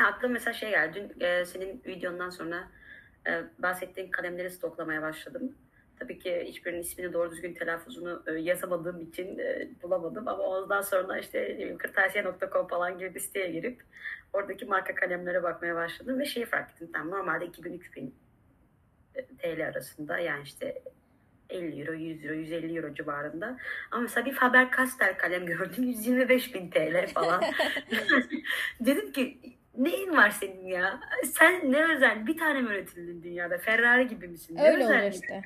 Ha, aklıma mesela şey geldi. Dün e, senin videondan sonra e, bahsettiğin kalemleri stoklamaya başladım. Tabii ki hiçbirinin ismini doğru düzgün telaffuzunu e, yazamadığım için e, bulamadım. Ama ondan sonra işte kırtasiye.com falan gibi bir siteye girip oradaki marka kalemlere bakmaya başladım. Ve şeyi fark ettim. Tamam, normalde 2000-3000 TL arasında yani işte 50 euro, 100 euro, 150 euro civarında. Ama mesela bir Faber-Castell kalem gördüm 125 bin TL falan. Dedim ki neyin var senin ya? Sen ne özel? Bir tane mi üretildin dünyada? Ferrari gibi misin? Ne Öyle özel oluyor işte.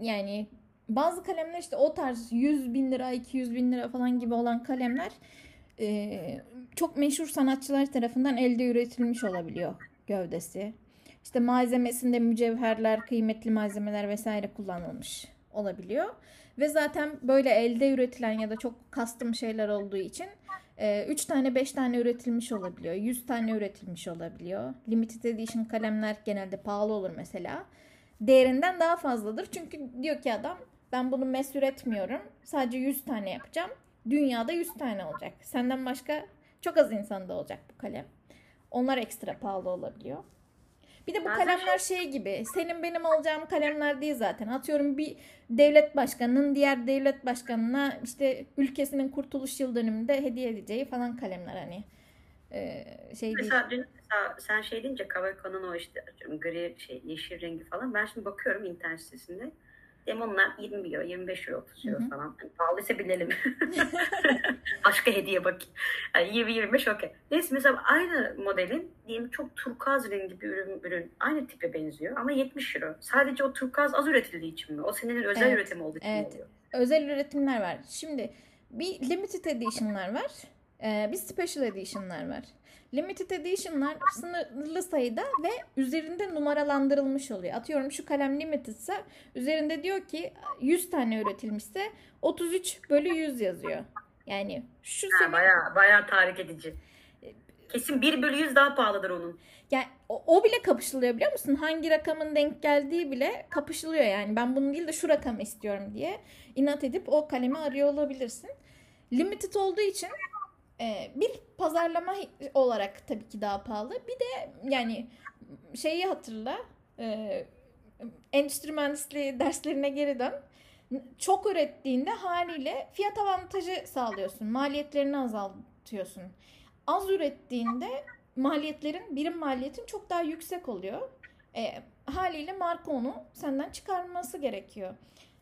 Yani bazı kalemler işte o tarz 100 bin lira, 200 bin lira falan gibi olan kalemler e, çok meşhur sanatçılar tarafından elde üretilmiş olabiliyor gövdesi. İşte malzemesinde mücevherler, kıymetli malzemeler vesaire kullanılmış olabiliyor. Ve zaten böyle elde üretilen ya da çok custom şeyler olduğu için 3 tane 5 tane üretilmiş olabiliyor. 100 tane üretilmiş olabiliyor. Limited edition kalemler genelde pahalı olur mesela. Değerinden daha fazladır. Çünkü diyor ki adam ben bunu mes üretmiyorum. Sadece 100 tane yapacağım. Dünyada 100 tane olacak. Senden başka çok az insanda olacak bu kalem. Onlar ekstra pahalı olabiliyor. Bir de bu Bazen kalemler şey gibi. Senin benim alacağım kalemler değil zaten. Atıyorum bir devlet başkanının diğer devlet başkanına işte ülkesinin kurtuluş yıl dönümünde hediye edeceği falan kalemler hani. Ee, şey değil. Mesela dün mesela sen şey deyince Kawako'nun o işte gri şey yeşil rengi falan. Ben şimdi bakıyorum internet sitesinde. Hem onlar 20 euro, 25 euro, 30 euro falan. Yani pahalıysa bilelim. Başka hediye bakayım. Yani 20-25 okey. Neyse mesela aynı modelin diyelim çok turkuaz rengi bir ürün, ürün aynı tipe benziyor ama 70 euro. Sadece o turkuaz az üretildiği için mi? O senin özel Evet, üretim olduğu için mi evet. oluyor? özel üretimler var. Şimdi bir limited edition'lar var. e, bir special edition'lar var. Limited edition'lar sınırlı sayıda ve üzerinde numaralandırılmış oluyor. Atıyorum şu kalem limited ise üzerinde diyor ki 100 tane üretilmişse 33 bölü 100 yazıyor. Yani şu Ha, senin bayağı, bayağı tahrik edici. Kesin 1 bölü 100 daha pahalıdır onun. Yani o, o bile kapışılıyor biliyor musun? Hangi rakamın denk geldiği bile kapışılıyor yani. Ben bunu değil de şu rakamı istiyorum diye inat edip o kalemi arıyor olabilirsin. Limited olduğu için e, bir pazarlama olarak tabii ki daha pahalı. Bir de yani şeyi hatırla e, endüstri mühendisliği derslerine geri dön. Çok ürettiğinde haliyle fiyat avantajı sağlıyorsun. Maliyetlerini azaltıyorsun. Az ürettiğinde maliyetlerin, birim maliyetin çok daha yüksek oluyor. E, haliyle marka onu senden çıkarması gerekiyor.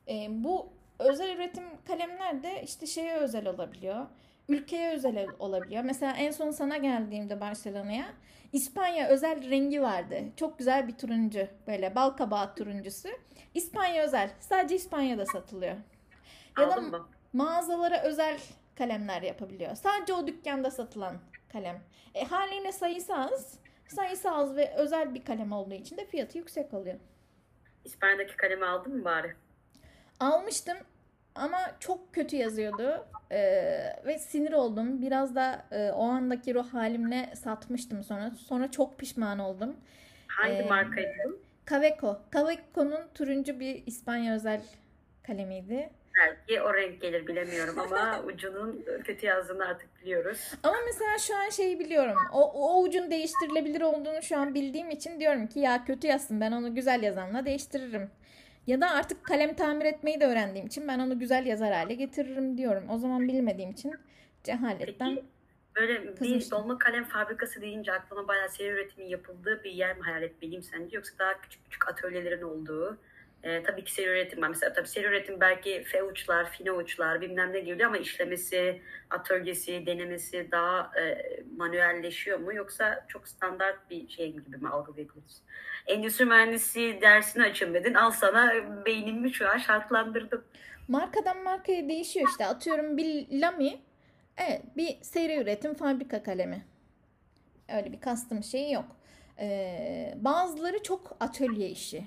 E, bu özel üretim kalemler de işte şeye özel olabiliyor. Ülkeye özel olabiliyor. Mesela en son sana geldiğimde Barcelona'ya İspanya özel rengi vardı. Çok güzel bir turuncu. Böyle bal kabağı turuncusu. İspanya özel. Sadece İspanya'da satılıyor. Ya da mağazalara özel kalemler yapabiliyor. Sadece o dükkanda satılan kalem. E, haliyle sayısı az. Sayısı az ve özel bir kalem olduğu için de fiyatı yüksek oluyor. İspanya'daki kalemi aldın mı bari? Almıştım ama çok kötü yazıyordu Ee, ve sinir oldum. Biraz da e, o andaki ruh halimle satmıştım sonra. Sonra çok pişman oldum. Hangi Ee, markaydı bu? Kaveco. Kaveco'nun turuncu bir İspanya özel kalemiydi. Belki o renk gelir bilemiyorum ama ucunun kötü yazdığını artık biliyoruz. Ama mesela şu an şeyi biliyorum. O, o ucun değiştirilebilir olduğunu şu an bildiğim için diyorum ki ya kötü yazsın ben onu güzel yazanla değiştiririm. Ya da artık kalem tamir etmeyi de öğrendiğim için ben onu güzel yazar hale getiririm diyorum. O zaman bilmediğim için cehaletten Peki böyle bir dolma kalem fabrikası deyince aklıma bayağı seri üretimin yapıldığı bir yer mi hayal etmeliyim sence? Yoksa daha küçük küçük atölyelerin olduğu e, tabii ki seri üretim var. Mesela tabii seri üretim belki F uçlar, fine uçlar bilmem ne geliyor ama işlemesi, atölyesi, denemesi daha e, manuelleşiyor mu? Yoksa çok standart bir şey gibi mi algılayabiliriz? Endüstri mühendisi dersini dedin. Al sana beynimi şu an şartlandırdım. markadan markaya değişiyor işte. Atıyorum bir Lamy evet bir seri üretim fabrika kalemi. Öyle bir custom şeyi yok. Ee, bazıları çok atölye işi.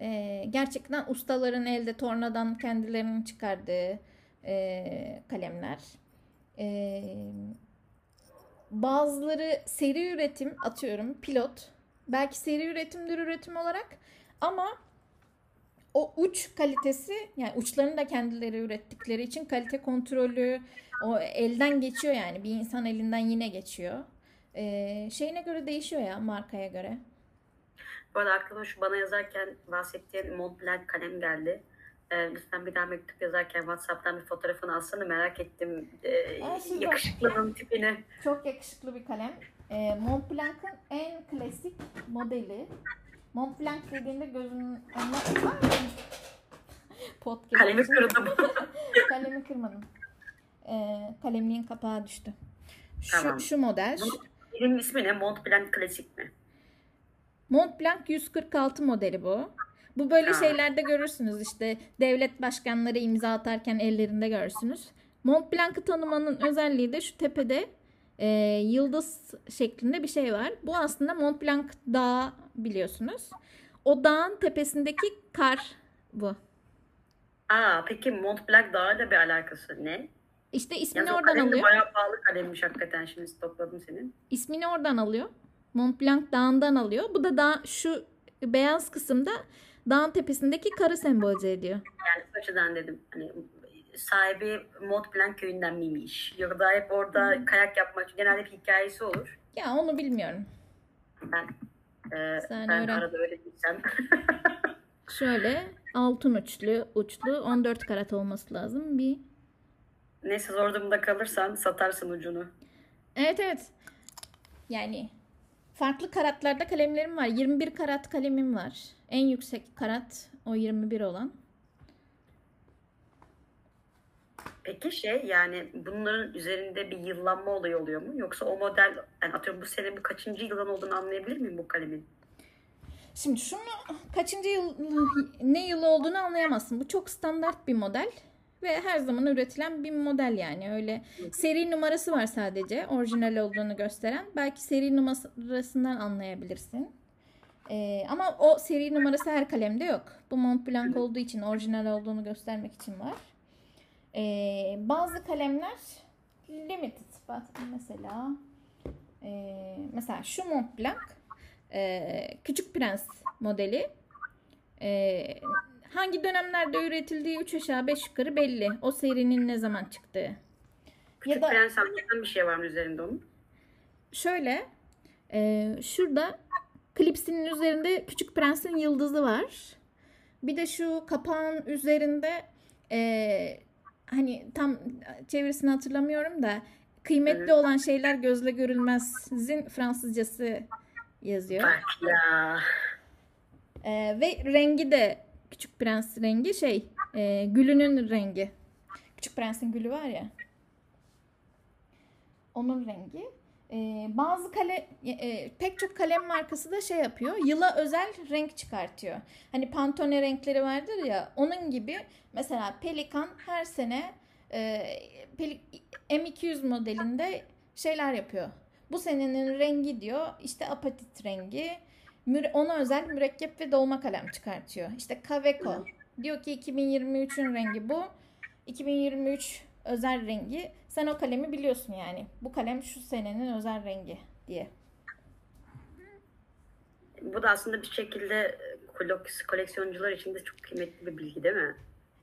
Ee, gerçekten ustaların elde tornadan kendilerinin çıkardığı e, kalemler. Ee, bazıları seri üretim atıyorum pilot. Belki seri üretimdir üretim olarak ama o uç kalitesi yani uçlarını da kendileri ürettikleri için kalite kontrolü o elden geçiyor yani bir insan elinden yine geçiyor. Ee, şeyine göre değişiyor ya markaya göre. Bu arada aklıma şu bana yazarken bahsettiğin Montblanc kalem geldi. Ee, lütfen bir daha mektup yazarken WhatsApp'tan bir fotoğrafını alsana merak ettim. Ee, Aa, süper. yakışıklının tipini. Çok yakışıklı bir kalem. Ee, Montblanc'ın en klasik modeli. Montblanc dediğinde gözünün önüne... Podcast Kalemi kırdım. Kalemi kırmadım. Ee, kalemliğin kapağı düştü. Şu, Tamam. şu model. Benim ismi ne? Montblanc klasik mi? Montblanc 146 modeli bu. Bu böyle şeylerde görürsünüz işte devlet başkanları imza atarken ellerinde görürsünüz. Montblanc'ı tanımanın özelliği de şu tepede e, yıldız şeklinde bir şey var. Bu aslında Montblanc Dağı biliyorsunuz. O dağın tepesindeki kar bu. Aa peki Montblanc Dağı da bir alakası ne? İşte ismini o oradan alıyor. bayağı pahalı kalemmiş hakikaten şimdi stokladım senin. İsmini oradan alıyor. Montblanc Dağı'ndan alıyor. Bu da dağ, şu beyaz kısımda dağın tepesindeki karı sembolize ediyor. Yani o dedim hani sahibi Montblanc köyünden miymiş? Ya da hep orada kayak yapmak genelde bir hikayesi olur. Ya onu bilmiyorum. Ben e, Sen ben öğren. arada öyle değilsem. Şöyle altın uçlu, uçlu 14 karat olması lazım bir. Neyse zor durumda kalırsan satarsın ucunu. Evet evet. Yani farklı karatlarda kalemlerim var. 21 karat kalemim var. En yüksek karat o 21 olan. Peki şey yani bunların üzerinde bir yıllanma olayı oluyor mu? Yoksa o model yani atıyorum bu sene bu kaçıncı yıldan olduğunu anlayabilir miyim bu kalemin? Şimdi şunu kaçıncı yıl ne yıl olduğunu anlayamazsın. Bu çok standart bir model ve her zaman üretilen bir model yani öyle seri numarası var sadece orijinal olduğunu gösteren. Belki seri numarasından anlayabilirsin. Ee, ama o seri numarası her kalemde yok. Bu Montblanc olduğu için orijinal olduğunu göstermek için var. Ee, bazı kalemler limited. Mesela ee, mesela şu Montblanc ee, Küçük Prens modeli. Ee, hangi dönemlerde üretildiği 3 aşağı 5 yukarı belli. O serinin ne zaman çıktığı. Küçük da- Prens anlatan bir şey var mı üzerinde onun? Şöyle e, şurada klipsinin üzerinde Küçük Prens'in yıldızı var. Bir de şu kapağın üzerinde e, hani tam çevirisini hatırlamıyorum da kıymetli Evet. olan şeyler gözle görülmez'in Fransızcası yazıyor. Bak ya. Ee, ve rengi de Küçük Prens rengi şey e, gülünün rengi. Küçük Prens'in gülü var ya. Onun rengi. Ee, bazı kale e, pek çok kalem markası da şey yapıyor. Yıla özel renk çıkartıyor. Hani Pantone renkleri vardır ya. Onun gibi mesela Pelikan her sene e, Peli- M200 modelinde şeyler yapıyor. Bu senenin rengi diyor işte apatit rengi. Müre- ona özel mürekkep ve dolma kalem çıkartıyor. İşte Kaveco diyor ki 2023'ün rengi bu. 2023 özel rengi. Sen o kalemi biliyorsun yani. Bu kalem şu senenin özel rengi diye. Bu da aslında bir şekilde kolek- koleksiyoncular için de çok kıymetli bir bilgi değil mi?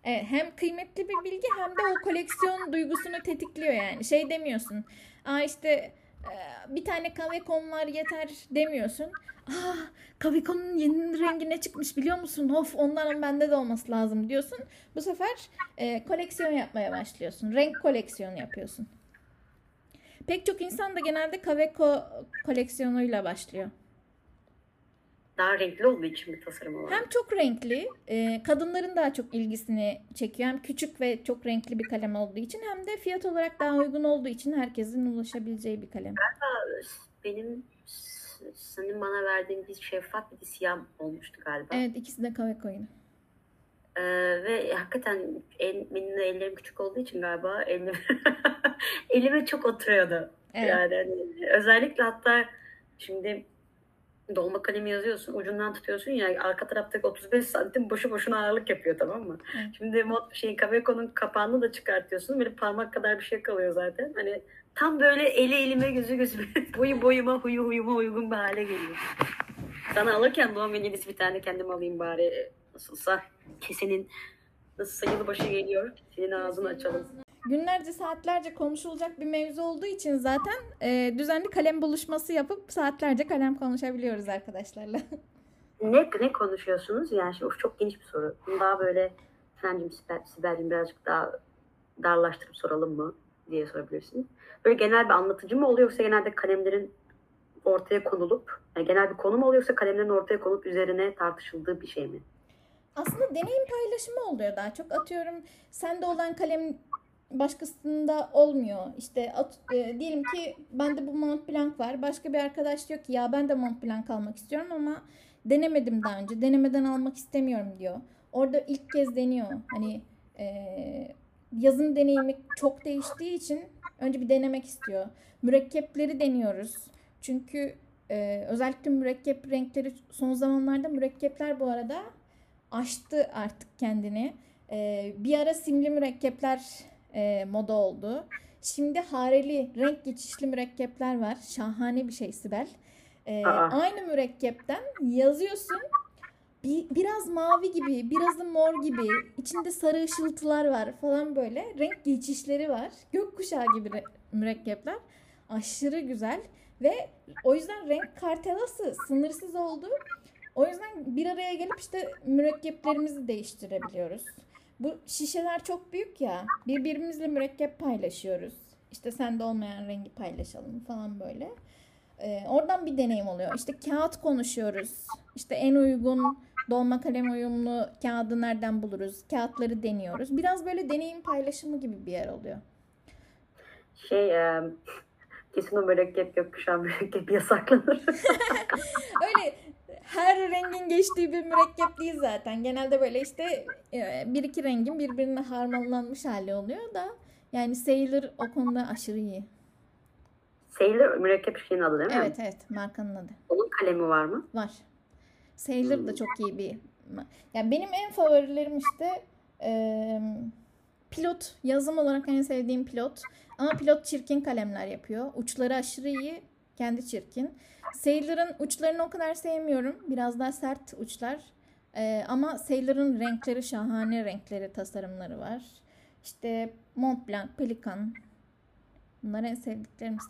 Evet, hem kıymetli bir bilgi hem de o koleksiyon duygusunu tetikliyor yani. Şey demiyorsun. Aa işte e, bir tane Kaveco'm var yeter demiyorsun. Aa Kaveco'nun yeni rengi ne çıkmış biliyor musun? Of ondan bende de olması lazım diyorsun. Bu sefer e, koleksiyon yapmaya başlıyorsun. Renk koleksiyonu yapıyorsun. Pek çok insan da genelde Kaveco koleksiyonuyla başlıyor. Daha renkli olduğu için bir tasarım olarak. Hem çok renkli, e, kadınların daha çok ilgisini çekiyor. Hem küçük ve çok renkli bir kalem olduğu için hem de fiyat olarak daha uygun olduğu için herkesin ulaşabileceği bir kalem. Benim s- senin bana verdiğin bir şeffaf bir de siyah olmuştu galiba. Evet ikisi de kahve koyunu. Ee, ve hakikaten el, benim de ellerim küçük olduğu için galiba elim, elime çok oturuyordu. Evet. Yani özellikle hatta şimdi dolma kalemi yazıyorsun ucundan tutuyorsun ya arka taraftaki 35 santim boşu boşuna ağırlık yapıyor tamam mı? Evet. Şimdi mod şey Kaveco'nun kapağını da çıkartıyorsun böyle parmak kadar bir şey kalıyor zaten. Hani tam böyle eli elime gözü gözüme boyu boyuma huyu huyuma uygun bir hale geliyor. Sana alırken doğum hediyesi bir tane kendim alayım bari nasılsa kesenin nasıl sayılı başı geliyor. Senin ağzını açalım. Günlerce saatlerce konuşulacak bir mevzu olduğu için zaten e, düzenli kalem buluşması yapıp saatlerce kalem konuşabiliyoruz arkadaşlarla. Ne, ne konuşuyorsunuz? Yani şimdi of, çok geniş bir soru. Bunu daha böyle Efendim Sibel, Sibel'cim birazcık daha darlaştırıp soralım mı diye sorabilirsin. Böyle genel bir anlatıcı mı oluyor yoksa genelde kalemlerin ortaya konulup yani genel bir konu mu oluyor yoksa kalemlerin ortaya konulup üzerine tartışıldığı bir şey mi? Aslında deneyim paylaşımı oluyor daha çok. Atıyorum sende olan kalem başkasında olmuyor. İşte at, e, diyelim ki bende bu Mont Blanc var. Başka bir arkadaş diyor ki ya ben de Mont Blanc almak istiyorum ama denemedim daha önce. Denemeden almak istemiyorum diyor. Orada ilk kez deniyor. Hani e, yazım deneyimi çok değiştiği için önce bir denemek istiyor. Mürekkepleri deniyoruz. Çünkü e, özellikle mürekkep renkleri son zamanlarda mürekkepler bu arada aştı artık kendini. E, bir ara simli mürekkepler e, moda oldu. Şimdi hareli, renk geçişli mürekkepler var. Şahane bir şey Sibel. E, aynı mürekkepten yazıyorsun. Bir, biraz mavi gibi, biraz da mor gibi. İçinde sarı ışıltılar var falan böyle. Renk geçişleri var. Gökkuşağı gibi mürekkepler. Aşırı güzel. Ve o yüzden renk kartelası sınırsız oldu. O yüzden bir araya gelip işte mürekkeplerimizi değiştirebiliyoruz. Bu şişeler çok büyük ya. Birbirimizle mürekkep paylaşıyoruz. İşte sende olmayan rengi paylaşalım falan böyle. Ee, oradan bir deneyim oluyor. İşte kağıt konuşuyoruz. İşte en uygun dolma kalem uyumlu kağıdı nereden buluruz? Kağıtları deniyoruz. Biraz böyle deneyim paylaşımı gibi bir yer oluyor. Şey, e, kesin o mürekkep gökkuşağı mürekkep yasaklanır. Öyle her rengin geçtiği bir mürekkep değil zaten. Genelde böyle işte e, bir iki rengin birbirine harmanlanmış hali oluyor da yani Sailor o konuda aşırı iyi. Sailor mürekkep şeyin adı değil mi? Evet evet markanın adı. Onun kalemi var mı? Var. Sailor hmm. da çok iyi bir. Yani benim en favorilerim işte e, pilot yazım olarak en sevdiğim pilot. Ama pilot çirkin kalemler yapıyor. Uçları aşırı iyi. Kendi çirkin. Sailor'ın uçlarını o kadar sevmiyorum. Biraz daha sert uçlar. Ee, ama Sailor'ın renkleri şahane renkleri, tasarımları var. İşte Mont Blanc, Pelikan. Bunlar en sevdiklerimiz.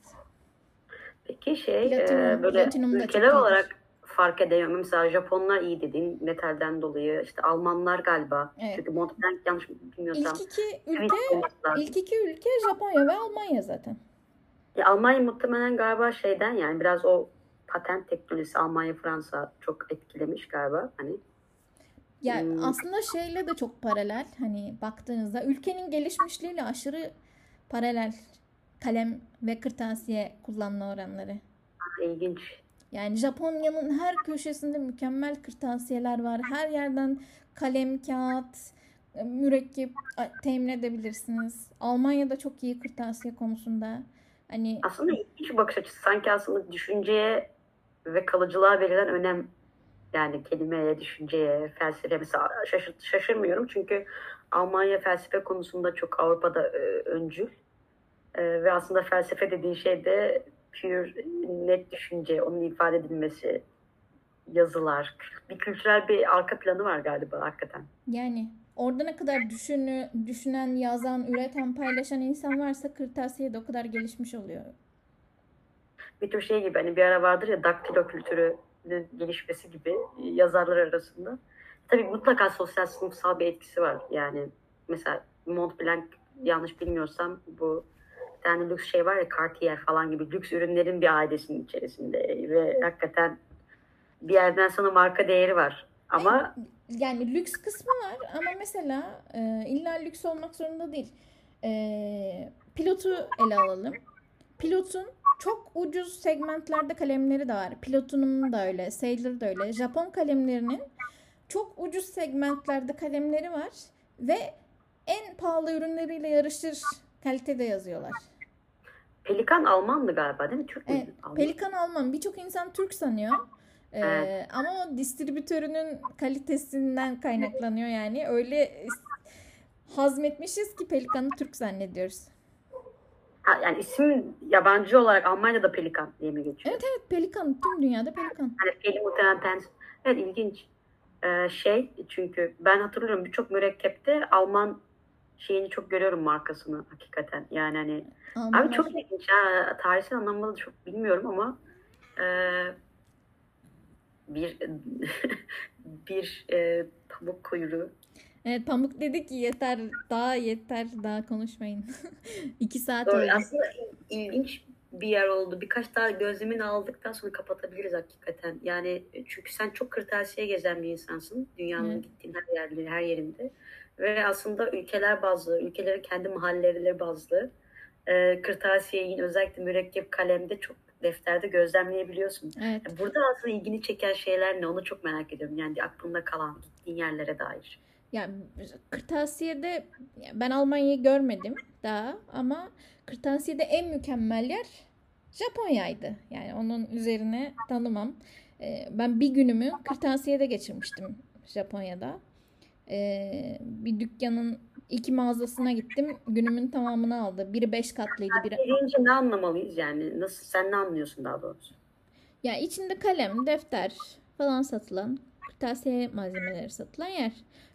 Peki şey Platinum, e, böyle ülkeler olarak fark ediyor. Mesela Japonlar iyi dedin metalden dolayı. İşte Almanlar galiba. Evet. Çünkü Mont Blanc yanlış bilmiyorsam. İlk iki ülke, ilk iki ülke Japonya ve Almanya zaten. Ya Almanya muhtemelen galiba şeyden yani biraz o patent teknolojisi Almanya Fransa çok etkilemiş galiba hani. Ya hmm. aslında şeyle de çok paralel hani baktığınızda ülkenin gelişmişliğiyle aşırı paralel kalem ve kırtasiye kullanma oranları. İlginç. Yani Japonya'nın her köşesinde mükemmel kırtasiyeler var. Her yerden kalem, kağıt, mürekkep temin edebilirsiniz. Almanya'da çok iyi kırtasiye konusunda. Hani aslında ilginç bakış açısı. Sanki aslında düşünceye ve kalıcılığa verilen önem. Yani kelimeye, düşünceye, felsefeye. Mesela şaşır, şaşırmıyorum çünkü Almanya felsefe konusunda çok Avrupa'da e, öncül. E, ve aslında felsefe dediğin şey de pure net düşünce, onun ifade edilmesi, yazılar, bir kültürel bir arka planı var galiba hakikaten. Yani orada ne kadar düşünü, düşünen, yazan, üreten, paylaşan insan varsa kırtasiye de o kadar gelişmiş oluyor. Bir tür şey gibi hani bir ara vardır ya daktilo kültürü gelişmesi gibi yazarlar arasında. Tabii mutlaka sosyal sınıfsal bir etkisi var. Yani mesela Mont Blanc yanlış bilmiyorsam bu tane lüks şey var ya Cartier falan gibi lüks ürünlerin bir ailesinin içerisinde ve hakikaten bir yerden sonra marka değeri var. Ama yani lüks kısmı var ama mesela e, illa lüks olmak zorunda değil. E, pilotu ele alalım. Pilotun çok ucuz segmentlerde kalemleri de var. Pilotunun da öyle, Sailor da öyle. Japon kalemlerinin çok ucuz segmentlerde kalemleri var ve en pahalı ürünleriyle yarışır kalitede yazıyorlar. Pelikan Almanlı galiba değil mi? Türk evet, Alman. Pelikan Alman. Birçok insan Türk sanıyor. Ee. Ama o distribütörünün kalitesinden kaynaklanıyor yani. Öyle hazmetmişiz ki Pelikan'ı Türk zannediyoruz. Yani isim yabancı olarak Almanya'da Pelikan diye mi geçiyor? Evet evet Pelikan. Tüm dünyada Pelikan. Hani Peli muhtemelen pens. Evet ilginç. Ee, şey çünkü ben hatırlıyorum birçok mürekkepte Alman şeyini çok görüyorum markasını hakikaten. Yani hani Almanlar- abi çok ilginç ha. Tarihsel anlamda da çok bilmiyorum ama e, bir bir e, pamuk kuyruğu Evet Pamuk dedi ki yeter daha yeter daha konuşmayın. İki saat Doğru. oldu. Aslında il- ilginç bir yer oldu. Birkaç daha gözlemini aldıktan sonra kapatabiliriz hakikaten. Yani çünkü sen çok kırtasiye gezen bir insansın. Dünyanın Evet. gittiğin her yerleri, her yerinde. Ve aslında ülkeler bazlı, ülkelerin kendi mahalleleri bazlı e, kırtasiyeyi özellikle mürekkep kalemde çok defterde gözlemleyebiliyorsun. Evet. Burada aslında ilgini çeken şeyler ne onu çok merak ediyorum. Yani aklında kalan gittiğin yerlere dair. Yani kırtasiyede ben Almanya'yı görmedim daha ama kırtasiyede en mükemmel yer Japonya'ydı. Yani onun üzerine tanımam. Ee, ben bir günümü kırtasiyede geçirmiştim Japonya'da. Ee, bir dükkanın iki mağazasına gittim. Günümün tamamını aldı. Biri beş katlıydı, biri Deyince ne anlamalıyız yani? Nasıl sen ne anlıyorsun daha doğrusu? Ya içinde kalem, defter falan satılan, kırtasiye malzemeleri satılan yer.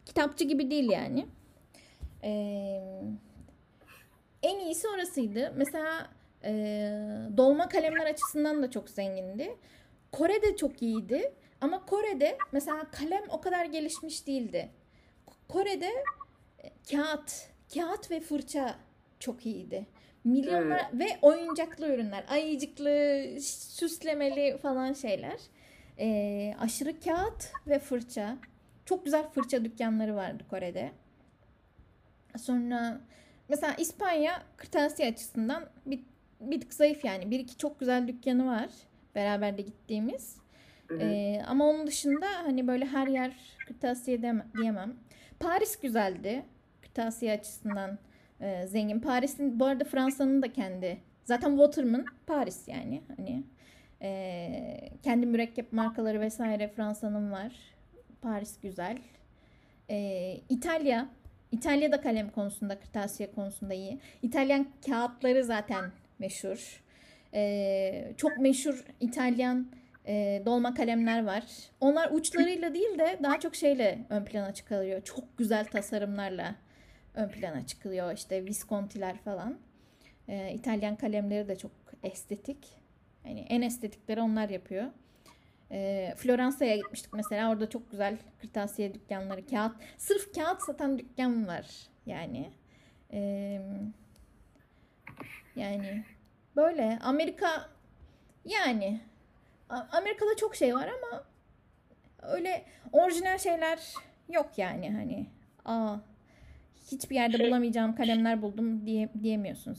Kitapçı gibi değil yani. Ee, en iyisi orasıydı. Mesela e, dolma kalemler açısından da çok zengindi. Kore de çok iyiydi. Ama Kore'de mesela kalem o kadar gelişmiş değildi. Kore'de kağıt, kağıt ve fırça çok iyiydi. Milyonlar ve oyuncaklı ürünler, ayıcıklı, süslemeli falan şeyler. Ee, aşırı kağıt ve fırça. Çok güzel fırça dükkanları vardı Kore'de. Sonra mesela İspanya kırtasiye açısından bir, bir tık zayıf yani. Bir iki çok güzel dükkanı var. Beraber de gittiğimiz. Ee, ama onun dışında hani böyle her yer kırtasiye diyemem. Paris güzeldi. Kırtasiye açısından e, zengin. Paris'in bu arada Fransa'nın da kendi. Zaten Waterman Paris yani. Hani e, kendi mürekkep markaları vesaire Fransa'nın var. Paris güzel. E, İtalya. İtalya da kalem konusunda, kırtasiye konusunda iyi. İtalyan kağıtları zaten meşhur. E, çok meşhur İtalyan e, dolma kalemler var. Onlar uçlarıyla değil de daha çok şeyle ön plana çıkarıyor. Çok güzel tasarımlarla ön plana çıkıyor. İşte Visconti'ler falan. E, İtalyan kalemleri de çok estetik. Yani en estetikleri onlar yapıyor. E, Floransa'ya gitmiştik mesela. Orada çok güzel kırtasiye dükkanları, kağıt. Sırf kağıt satan dükkan var yani. E, yani böyle Amerika yani Amerika'da çok şey var ama öyle orijinal şeyler yok yani hani aa hiçbir yerde bulamayacağım kalemler buldum diye diyemiyorsunuz.